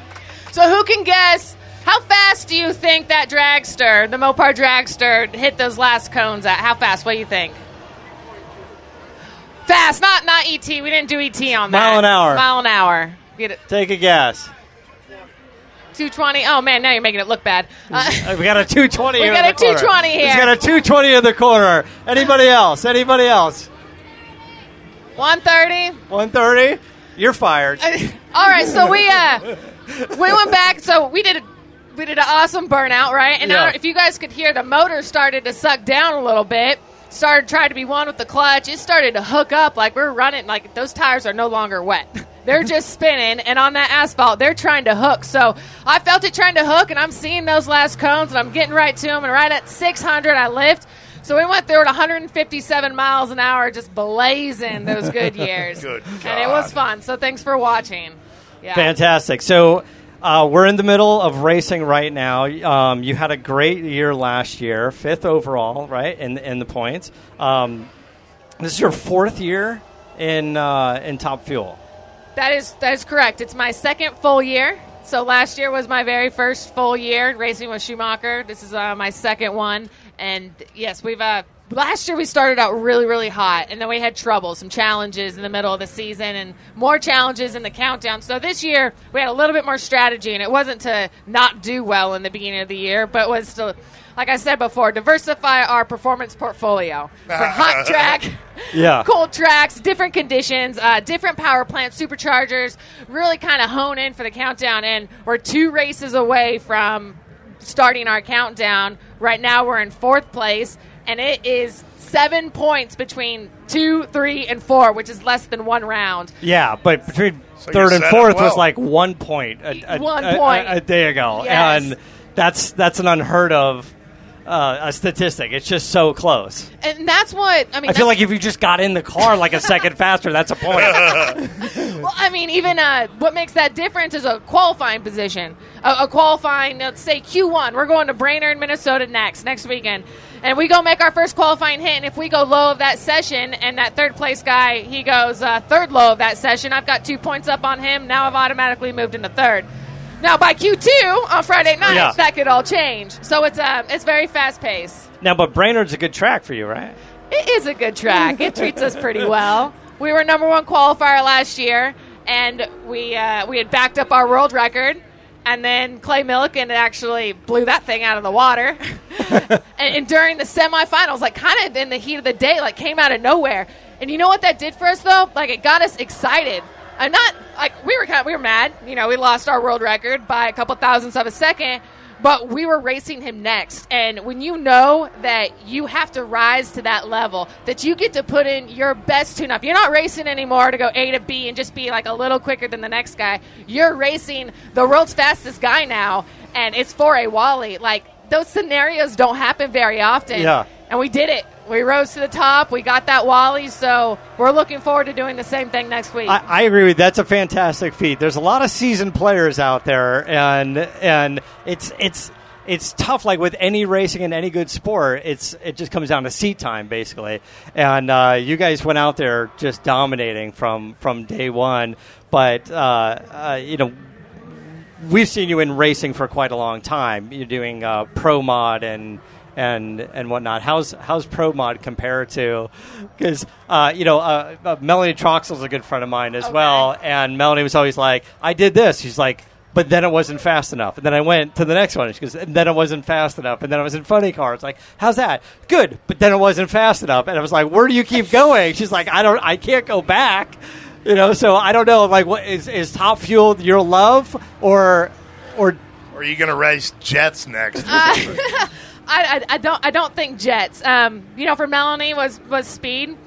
So who can guess? How fast do you think that dragster, the Mopar dragster, hit those last cones at? How fast? What do you think? Fast, not not ET. We didn't do ET on that. Mile an hour. Mile an hour. Get it. Take a guess. 220. Oh man, now you're making it look bad. Uh, Uh, We got a 220 We got a 220 here. He's got a 220 in the corner. Anybody else? Anybody else? 130. 130? You're fired. All right, so we uh we went back. So we did a, we did an awesome burnout, right? And Yeah. if you guys could hear, the motor started to suck down a little bit. Started trying to be one with the clutch. It started to hook up like we're running. Like those tires are no longer wet. They're just spinning, and on that asphalt, they're trying to hook. So I felt it trying to hook, and I'm seeing those last cones, and I'm getting right to them. And right at 600, I lift. So we went through at 157 miles an hour, just blazing those good years. Good And it was fun. So thanks for watching. Yeah. Fantastic. So uh, we're in the middle of racing right now. Um, you had a great year last year, fifth overall, right, in, in the points. Um, this is your fourth year in, uh, in Top Fuel. That is that is correct. It's my second full year. So last year was my very first full year racing with Schumacher. This is uh, my second one, and yes, we've. Last year we started out really really hot, and then we had trouble, some challenges in the middle of the season, and more challenges in the countdown. So this year we had a little bit more strategy, and it wasn't to not do well in the beginning of the year, but was to. Like I said before, diversify our performance portfolio for hot track, Yeah. cold tracks, different conditions, uh, different power plants, superchargers, really kind of hone in for the countdown. And we're two races away from starting our countdown. Right now, we're in fourth place, and it is seven points between two, three, and four, which is less than one round. Yeah, but between So third and fourth well. was like one point, a, a- One a- a- a, day ago, Yes. and that's that's an unheard of uh, a statistic. It's just so close. And that's what I mean. I feel like if you just got in the car like a second faster, that's a point. Well, I mean, even uh, what makes that difference is a qualifying position. A, a qualifying, let's say Q1. We're going to Brainerd, Minnesota next, next weekend. And we go make our first qualifying hit. And if we go low of that session and that third place guy, he goes uh, third low of that session, I've got two points up on him. Now I've automatically moved into third. Now by Q2 on Friday night, Yeah. that could all change. So it's uh, it's very fast paced. now, but Brainerd's a good track for you, right? It is a good track. It treats us pretty well. We were number one qualifier last year, and we uh, we had backed up our world record. And then Clay Millican actually blew that thing out of the water. and, and during the semifinals, like kind of in the heat of the day, like came out of nowhere. And you know what that did for us though? Like it got us excited. I'm not like we were kind of, we were mad. You know, we lost our world record by a couple thousandths of a second, but we were racing him next. And when you know that you have to rise to that level, that you get to put in your best tune up, you're not racing anymore to go A to B and just be like a little quicker than the next guy. You're racing the world's fastest guy now, and it's for a Wally. Like those scenarios don't happen very often. Yeah. And we did it. We rose to the top. We got that Wally. So we're looking forward to doing the same thing next week. I, I agree with you. that's a fantastic feat. There's a lot of seasoned players out there, and and it's it's it's tough. Like with any racing and any good sport, it's it just comes down to seat time basically. And uh, you guys went out there just dominating from from day one. But uh, uh, you know, we've seen you in racing for quite a long time. You're doing uh, pro mod and and and whatnot. How's how's pro mod compared to? Because uh, you know uh, uh, Melanie Troxel's a good friend of mine as Okay. well, and Melanie was always like, "I did this." She's like. But then it wasn't fast enough. And then I went to the next one. She goes, and then it wasn't fast enough. And then I was in funny car. It's like, how's that? Good. But then it wasn't fast enough. And I was like, where do you keep going? She's like, I don't, I can't go back. You know, so I don't know. Like, what is, is Top Fuel your love or, or Or are you going to race jets next? I, I, I don't I don't think jets. Um, you know, for Melanie was was speed.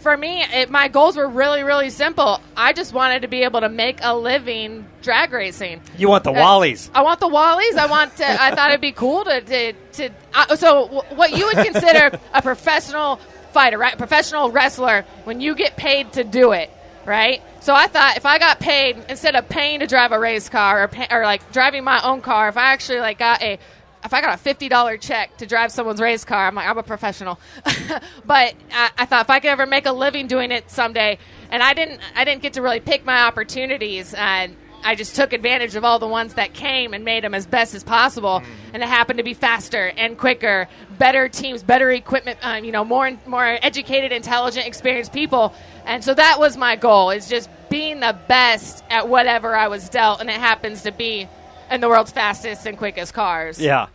For me, it, my goals were really really simple. I just wanted to be able to make a living drag racing. you want the Uh, Wallies? I want the Wallies. I want to. I thought it'd be cool to to. to uh, so w- what you would consider a professional fighter, right? Professional wrestler when you get paid to do it, right? So I thought if I got paid instead of paying to drive a race car or pay, or like driving my own car, if I actually like got a if I got a fifty dollar check to drive someone's race car, I'm like I'm a professional. but I, I thought if I could ever make a living doing it someday, and I didn't I didn't get to really pick my opportunities and. I just took advantage of all the ones that came and made them as best as possible, and it happened to be faster and quicker, better teams, better equipment, um, you know, more more educated, intelligent, experienced people, and so that was my goal: is just being the best at whatever I was dealt, and it happens to be in the world's fastest and quickest cars. Yeah.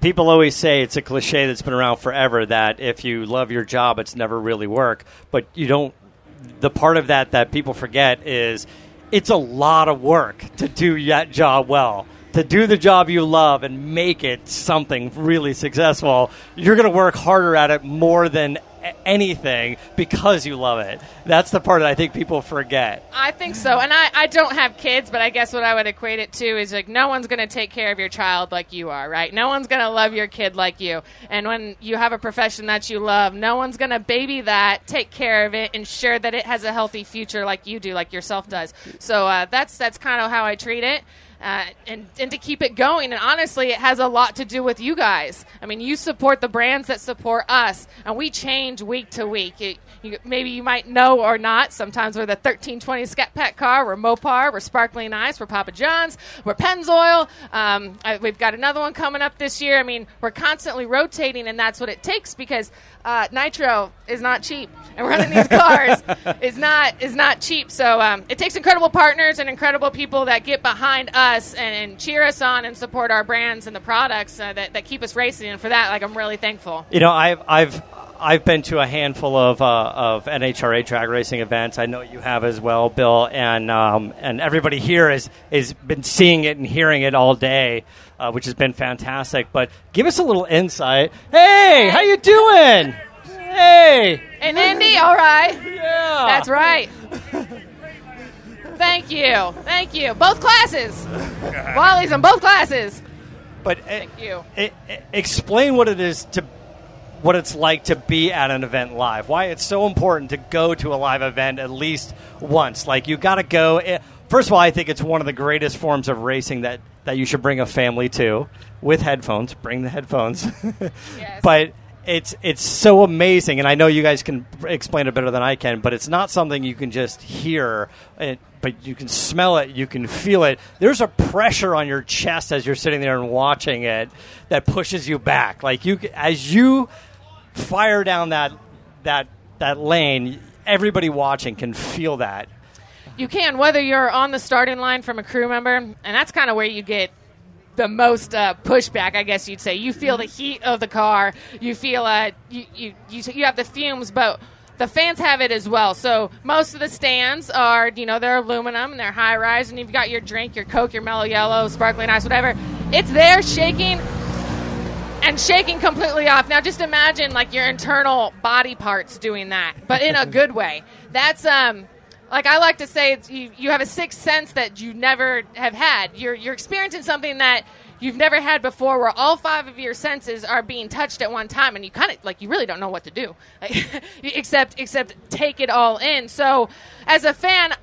People always say it's a cliche that's been around forever that if you love your job, it's never really work. But you don't. The part of that that people forget is it's a lot of work to do that job well. To do the job you love and make it something really successful, you're going to work harder at it more than anything because you love it. That's the part that I think people forget. I think so. And I, I don't have kids, but I guess what I would equate it to is like no one's going to take care of your child like you are, right? No one's going to love your kid like you. And when you have a profession that you love, no one's going to baby that, take care of it, ensure that it has a healthy future like you do, like yourself does. So uh, that's that's kind of how I treat it. Uh, and, and to keep it going. And honestly, it has a lot to do with you guys. I mean, you support the brands that support us, and we change week to week. It, you, maybe you might know or not. Sometimes we're the 1320 Scat Pack car, we're Mopar, we're Sparkling Ice, we're Papa John's, we're Pennzoil. Um, I, we've got another one coming up this year. I mean, we're constantly rotating, and that's what it takes because uh, nitro is not cheap, and running these cars is not is not cheap. So um, it takes incredible partners and incredible people that get behind us and, and cheer us on and support our brands and the products uh, that, that keep us racing. And for that, like I'm really thankful. You know, I've I've I've been to a handful of uh, of NHRA drag racing events. I know you have as well, Bill, and um, and everybody here has has been seeing it and hearing it all day, uh, which has been fantastic. But give us a little insight. Hey, how you doing? Hey, And Indy, all right, yeah, that's right. Thank you, thank you. Both classes, Wally's in both classes. But uh, Thank you. e- e- explain what it is to what it's like to be at an event live. Why it's so important to go to a live event at least once. Like you got to go. eh, First of all, I think it's one of the greatest forms of racing that that you should bring a family to with headphones. Bring the headphones. Yes. But it's it's so amazing, and I know you guys can explain it better than I can. But it's not something you can just hear, it, but you can smell it, you can feel it. There's a pressure on your chest as you're sitting there and watching it that pushes you back. Like you, as you fire down that that that lane, everybody watching can feel that. You can, whether you're on the starting line from a crew member, and that's kind of where you get the most uh, pushback, I guess you'd say. You feel the heat of the car. You feel uh, you, you you you have the fumes, but the fans have it as well. So most of the stands are, you know, they're aluminum and they're high rise, and you've got your drink, your Coke, your Mellow Yellow, sparkling ice, whatever. It's there shaking and shaking completely off. Now just imagine like your internal body parts doing that, but in a good way. That's um like I like to say, it's, you you have a sixth sense that you never have had. You're you're experiencing something that you've never had before, where all five of your senses are being touched at one time, and you kind of like you really don't know what to do, except except take it all in. So, as a fan,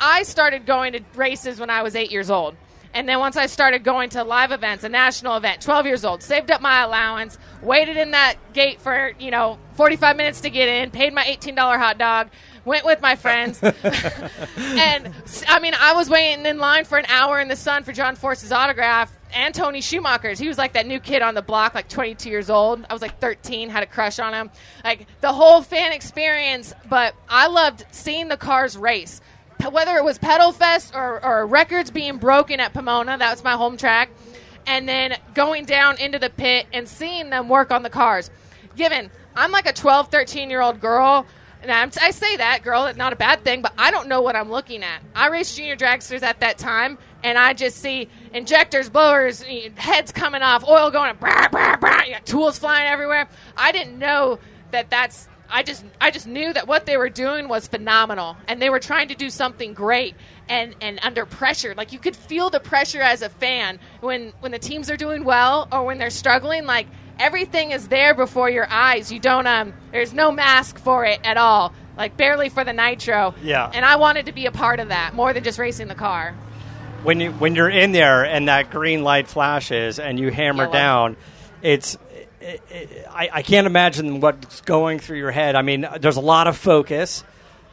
I started going to races when I was eight years old. And then once I started going to live events, a national event, 12 years old, saved up my allowance, waited in that gate for, you know, 45 minutes to get in, paid my $18 hot dog, went with my friends. and I mean, I was waiting in line for an hour in the sun for John Force's autograph and Tony Schumacher's. He was like that new kid on the block, like 22 years old. I was like 13, had a crush on him. Like the whole fan experience, but I loved seeing the cars race whether it was Pedal Fest or, or records being broken at Pomona, that was my home track, and then going down into the pit and seeing them work on the cars. Given I'm like a 12, 13 year old girl, and I'm, i say that, girl, it's not a bad thing, but I don't know what I'm looking at. I raced junior dragsters at that time, and I just see injectors, blowers, heads coming off, oil going, brah, brah, brah, tools flying everywhere. I didn't know that that's I just I just knew that what they were doing was phenomenal, and they were trying to do something great. And, and under pressure, like you could feel the pressure as a fan when when the teams are doing well or when they're struggling. Like everything is there before your eyes. You don't um. There's no mask for it at all. Like barely for the nitro. Yeah. And I wanted to be a part of that more than just racing the car. When you when you're in there and that green light flashes and you hammer Yellow. down, it's it, it, I, I can't imagine what's going through your head. I mean, there's a lot of focus,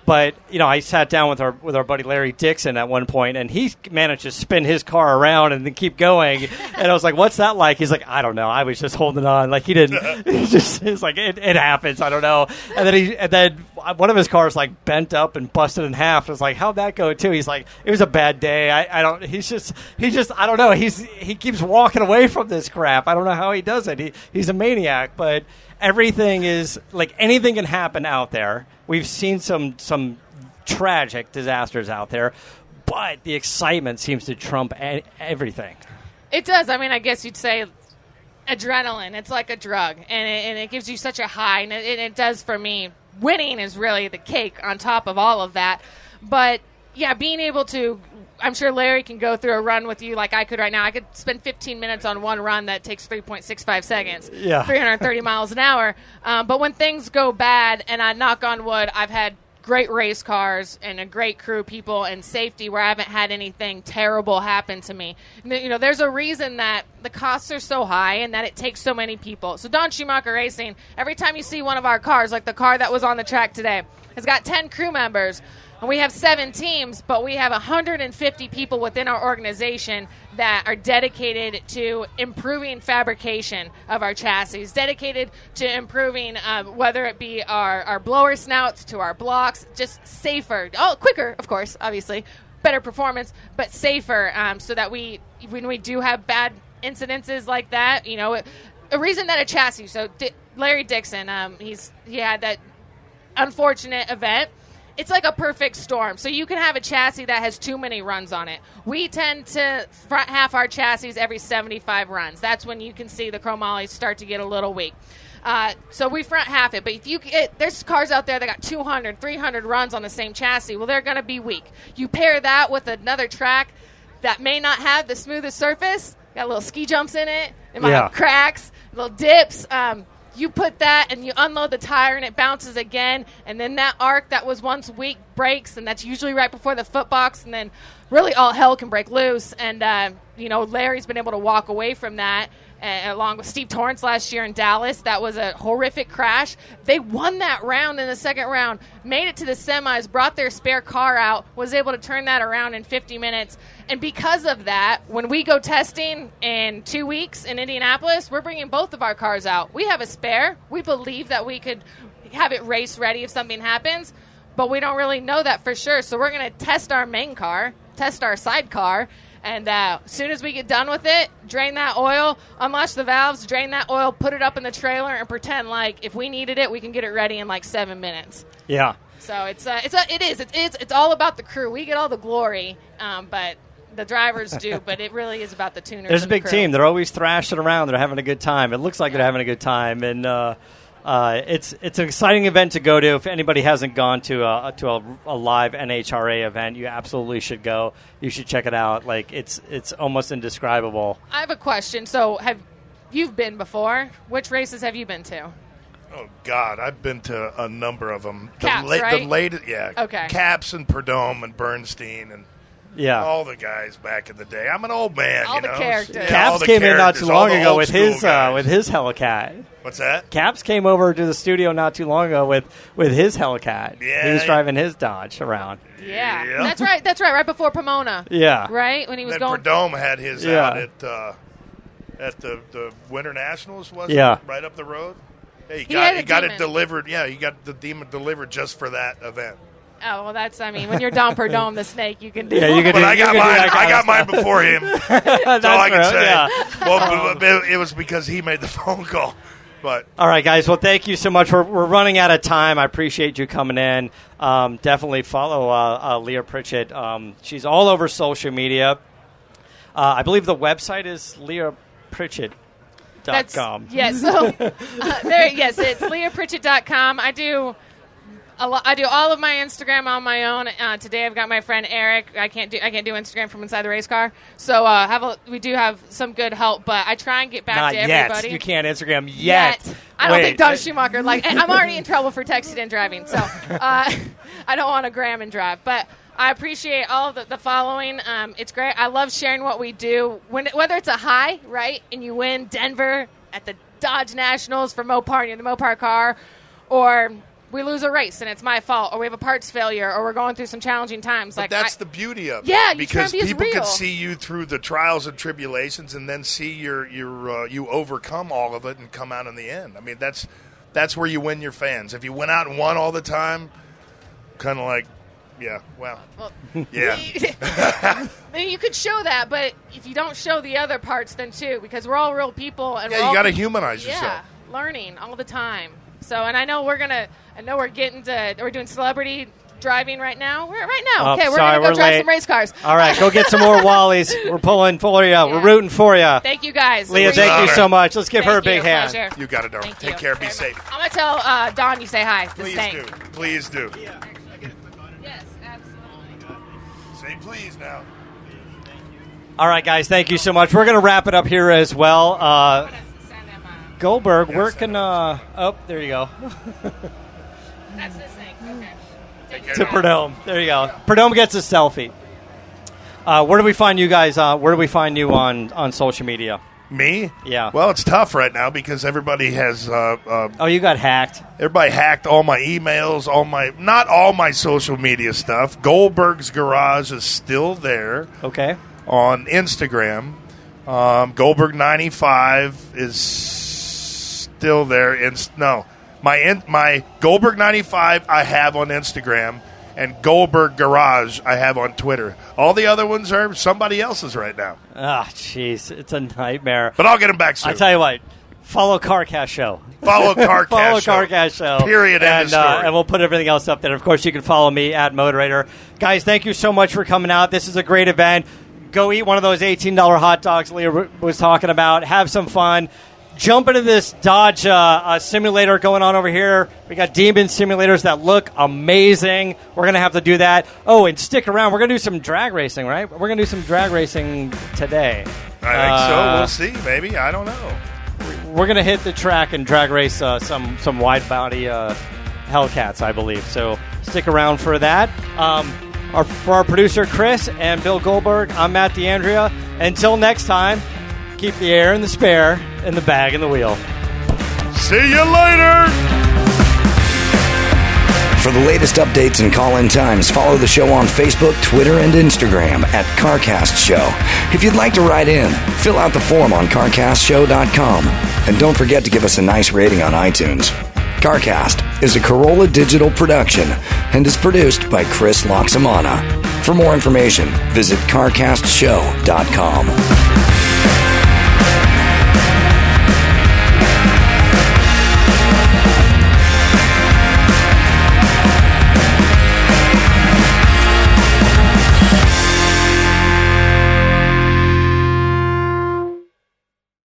but you know, I sat down with our with our buddy Larry Dixon at one point, and he managed to spin his car around and then keep going. and I was like, "What's that like?" He's like, "I don't know. I was just holding on. Like he didn't. He just it's like it, it happens. I don't know." And then he and then one of his cars like bent up and busted in half. I was like, "How'd that go?" Too. He's like, "It was a bad day. I, I don't. He's just he just I don't know. He's he keeps walking away from this crap. I don't know how he does it. He he's a maniac, but." Everything is like anything can happen out there. We've seen some some tragic disasters out there, but the excitement seems to trump a- everything. It does. I mean, I guess you'd say adrenaline. It's like a drug, and it, and it gives you such a high, and it, it does for me. Winning is really the cake on top of all of that. But yeah, being able to. I'm sure Larry can go through a run with you like I could right now. I could spend 15 minutes on one run that takes 3.65 seconds, Yeah. 330 miles an hour. Um, but when things go bad, and I knock on wood, I've had great race cars and a great crew of people and safety where I haven't had anything terrible happen to me. You know, there's a reason that the costs are so high and that it takes so many people. So Don Schumacher Racing, every time you see one of our cars, like the car that was on the track today, has got 10 crew members. And we have seven teams, but we have 150 people within our organization that are dedicated to improving fabrication of our chassis, dedicated to improving uh, whether it be our, our blower snouts to our blocks, just safer, oh, quicker, of course, obviously, better performance, but safer, um, so that we, when we do have bad incidences like that, you know, a reason that a chassis. So Di- Larry Dixon, um, he's he had that unfortunate event. It's like a perfect storm. So you can have a chassis that has too many runs on it. We tend to front half our chassis every 75 runs. That's when you can see the chromolyes start to get a little weak. Uh, so we front half it. But if you it, there's cars out there that got 200, 300 runs on the same chassis, well, they're going to be weak. You pair that with another track that may not have the smoothest surface, got little ski jumps in it, it might Yeah. have cracks, little dips. Um, you put that and you unload the tire and it bounces again, and then that arc that was once weak breaks, and that's usually right before the foot box, and then really all hell can break loose. And uh, you know, Larry's been able to walk away from that. Uh, along with Steve Torrence last year in Dallas, that was a horrific crash. They won that round in the second round, made it to the semis, brought their spare car out, was able to turn that around in 50 minutes. And because of that, when we go testing in two weeks in Indianapolis, we're bringing both of our cars out. We have a spare. We believe that we could have it race ready if something happens, but we don't really know that for sure. So we're going to test our main car, test our sidecar, And uh, as soon as we get done with it, drain that oil, unlash the valves, drain that oil, put it up in the trailer, and pretend like if we needed it, we can get it ready in like seven minutes. Yeah. So it's uh, it's a, it is it's, it's it's all about the crew. We get all the glory, um, but the drivers do. but it really is about the tuners. There's a and the big team. They're always thrashing around. They're having a good time. It looks like they're having a good time, and uh, uh, it's it's an exciting event to go to. If anybody hasn't gone to a to a, a live NHRA event, you absolutely should go. You should check it out. Like it's it's almost indescribable. I have a question. So have you've been before? Which races have you been to? Oh God, I've been to a number of them. The, Capps, the right? latest, yeah. Okay. Capps and Prudhomme and Bernstein and Yeah. all the guys back in the day. I'm an old man, All you the know. characters. Yeah, Capps the came in not too long ago with his uh, with his Hellcat. What's that? Capps came over to the studio not too long ago with with his Hellcat. Yeah. he was driving his Dodge around. Yeah. Yeah. that's right. That's right. Right before Pomona. Yeah. Right when he was Then going. Prudhomme had his Yeah. out at uh, at the, the Winter Nationals, was Yeah. it? Right up the road. Yeah, he, He got had he got it delivered. Yeah, he got the demon delivered just for that event. Oh well, that's. I mean, when you're Don Prudhomme, the snake, you can do. Yeah, you could But do- I got you can do mine. I got mine before him. That's That's all I can right, say. yeah. Well, but- but it was because he made the phone call. But All right, guys. Well, thank you so much. We're, we're running out of time. I appreciate you coming in. Um, definitely follow uh, uh, Leah Pritchett. Um, she's all over social media. Uh, I believe the website is leahpritchett.com. That's, yeah, so uh, there, yes, it's leahpritchett.com. I do a lo- I do all of my Instagram on my own. Uh, today I've got my friend Eric. I can't do I can't do Instagram from inside the race car. So uh, have a, we do have some good help, but I try and get back Not to yet. everybody. You can't Instagram yet. I don't Wait. think Don Schumacher like I'm already in trouble for texting and driving, so uh, I don't want to gram and drive. But I appreciate all the, the following. Um, it's great. I love sharing what we do. When whether it's a high, right, and you win Denver at the Dodge Nationals for Mopar, you're the Mopar car, or we lose a race and it's my fault, or we have a parts failure, or we're going through some challenging times. But like that's I- the beauty of it. Yeah, try because be people can see you through the trials and tribulations, and then see your your uh, you overcome all of it and come out in the end. I mean, that's that's where you win your fans. If you went out and won all the time, kind of like, yeah, well, yeah, you could show that, but if you don't show the other parts, then too, because we're all real people, and yeah. You got to humanize yeah, yourself. learning all the time. So, and I know we're gonna, I know we're getting to, we're doing celebrity driving right now. We're right now. Oh, okay, we're sorry, gonna go we're drive late. some race cars. All right, go get some more Wallies. We're pulling for you. We're rooting for you. Thank you guys. Leah, thank you Honor. so much. Let's give her a big you, hand. pleasure. You got it, darling. Thank Take you. care. Be safe. much. I'm gonna tell uh, Don you say hi. to Please Stank. do. Please do. Yes, absolutely. Say please now. All right, guys, thank you so much. We're going to wrap it up here as well. Send him, uh, Goldberg, Yes, where can. Uh, oh, there you go. That's the snake. Okay. To Prudhomme. There you go. Prudhomme gets a selfie. Uh, where do we find you guys? Uh, where do we find you on, on social media? Me? Yeah. Well, it's tough right now because everybody has uh, uh, Oh, you got hacked. Everybody hacked all my emails, all my not all my social media stuff. Goldberg's Garage is still there Okay. on Instagram. Um, Goldberg ninety five is still there. And no, my in, my Goldberg ninety five I have on Instagram, and Goldberg Garage I have on Twitter. All the other ones are somebody else's right now. Ah, jeez, it's a nightmare. But I'll get them back soon. I tell you what, follow CarCast Show. Follow CarCast follow Show. Show. Period. And, uh, and we'll put everything else up there. Of course, you can follow me at Moderator. Guys, thank you so much for coming out. This is a great event. Go eat one of those $18 hot dogs Leah was talking about. Have some fun. Jump into this Dodge uh, uh, simulator going on over here. We got Demon simulators that look amazing. We're going to have to do that. Oh, and stick around. We're going to do some drag racing, right? We're going to do some drag racing today. I think so. Uh, We'll see. Maybe I don't know. we're gonna hit the track and drag race uh, some some wide body uh, Hellcats, I believe. So stick around for that. Um, our, for our producer Chris and Bill Goldberg, I'm Matt DeAndrea. Until next time, keep the air in the spare and the bag in the wheel. See you later. For the latest updates and call in times, follow the show on Facebook, Twitter, and Instagram at CarCast Show. If you'd like to write in, fill out the form on CarCastShow.com. And don't forget to give us a nice rating on iTunes. CarCast is a Carolla digital production and is produced by Chris Loxamana. For more information, visit carcastshow.com.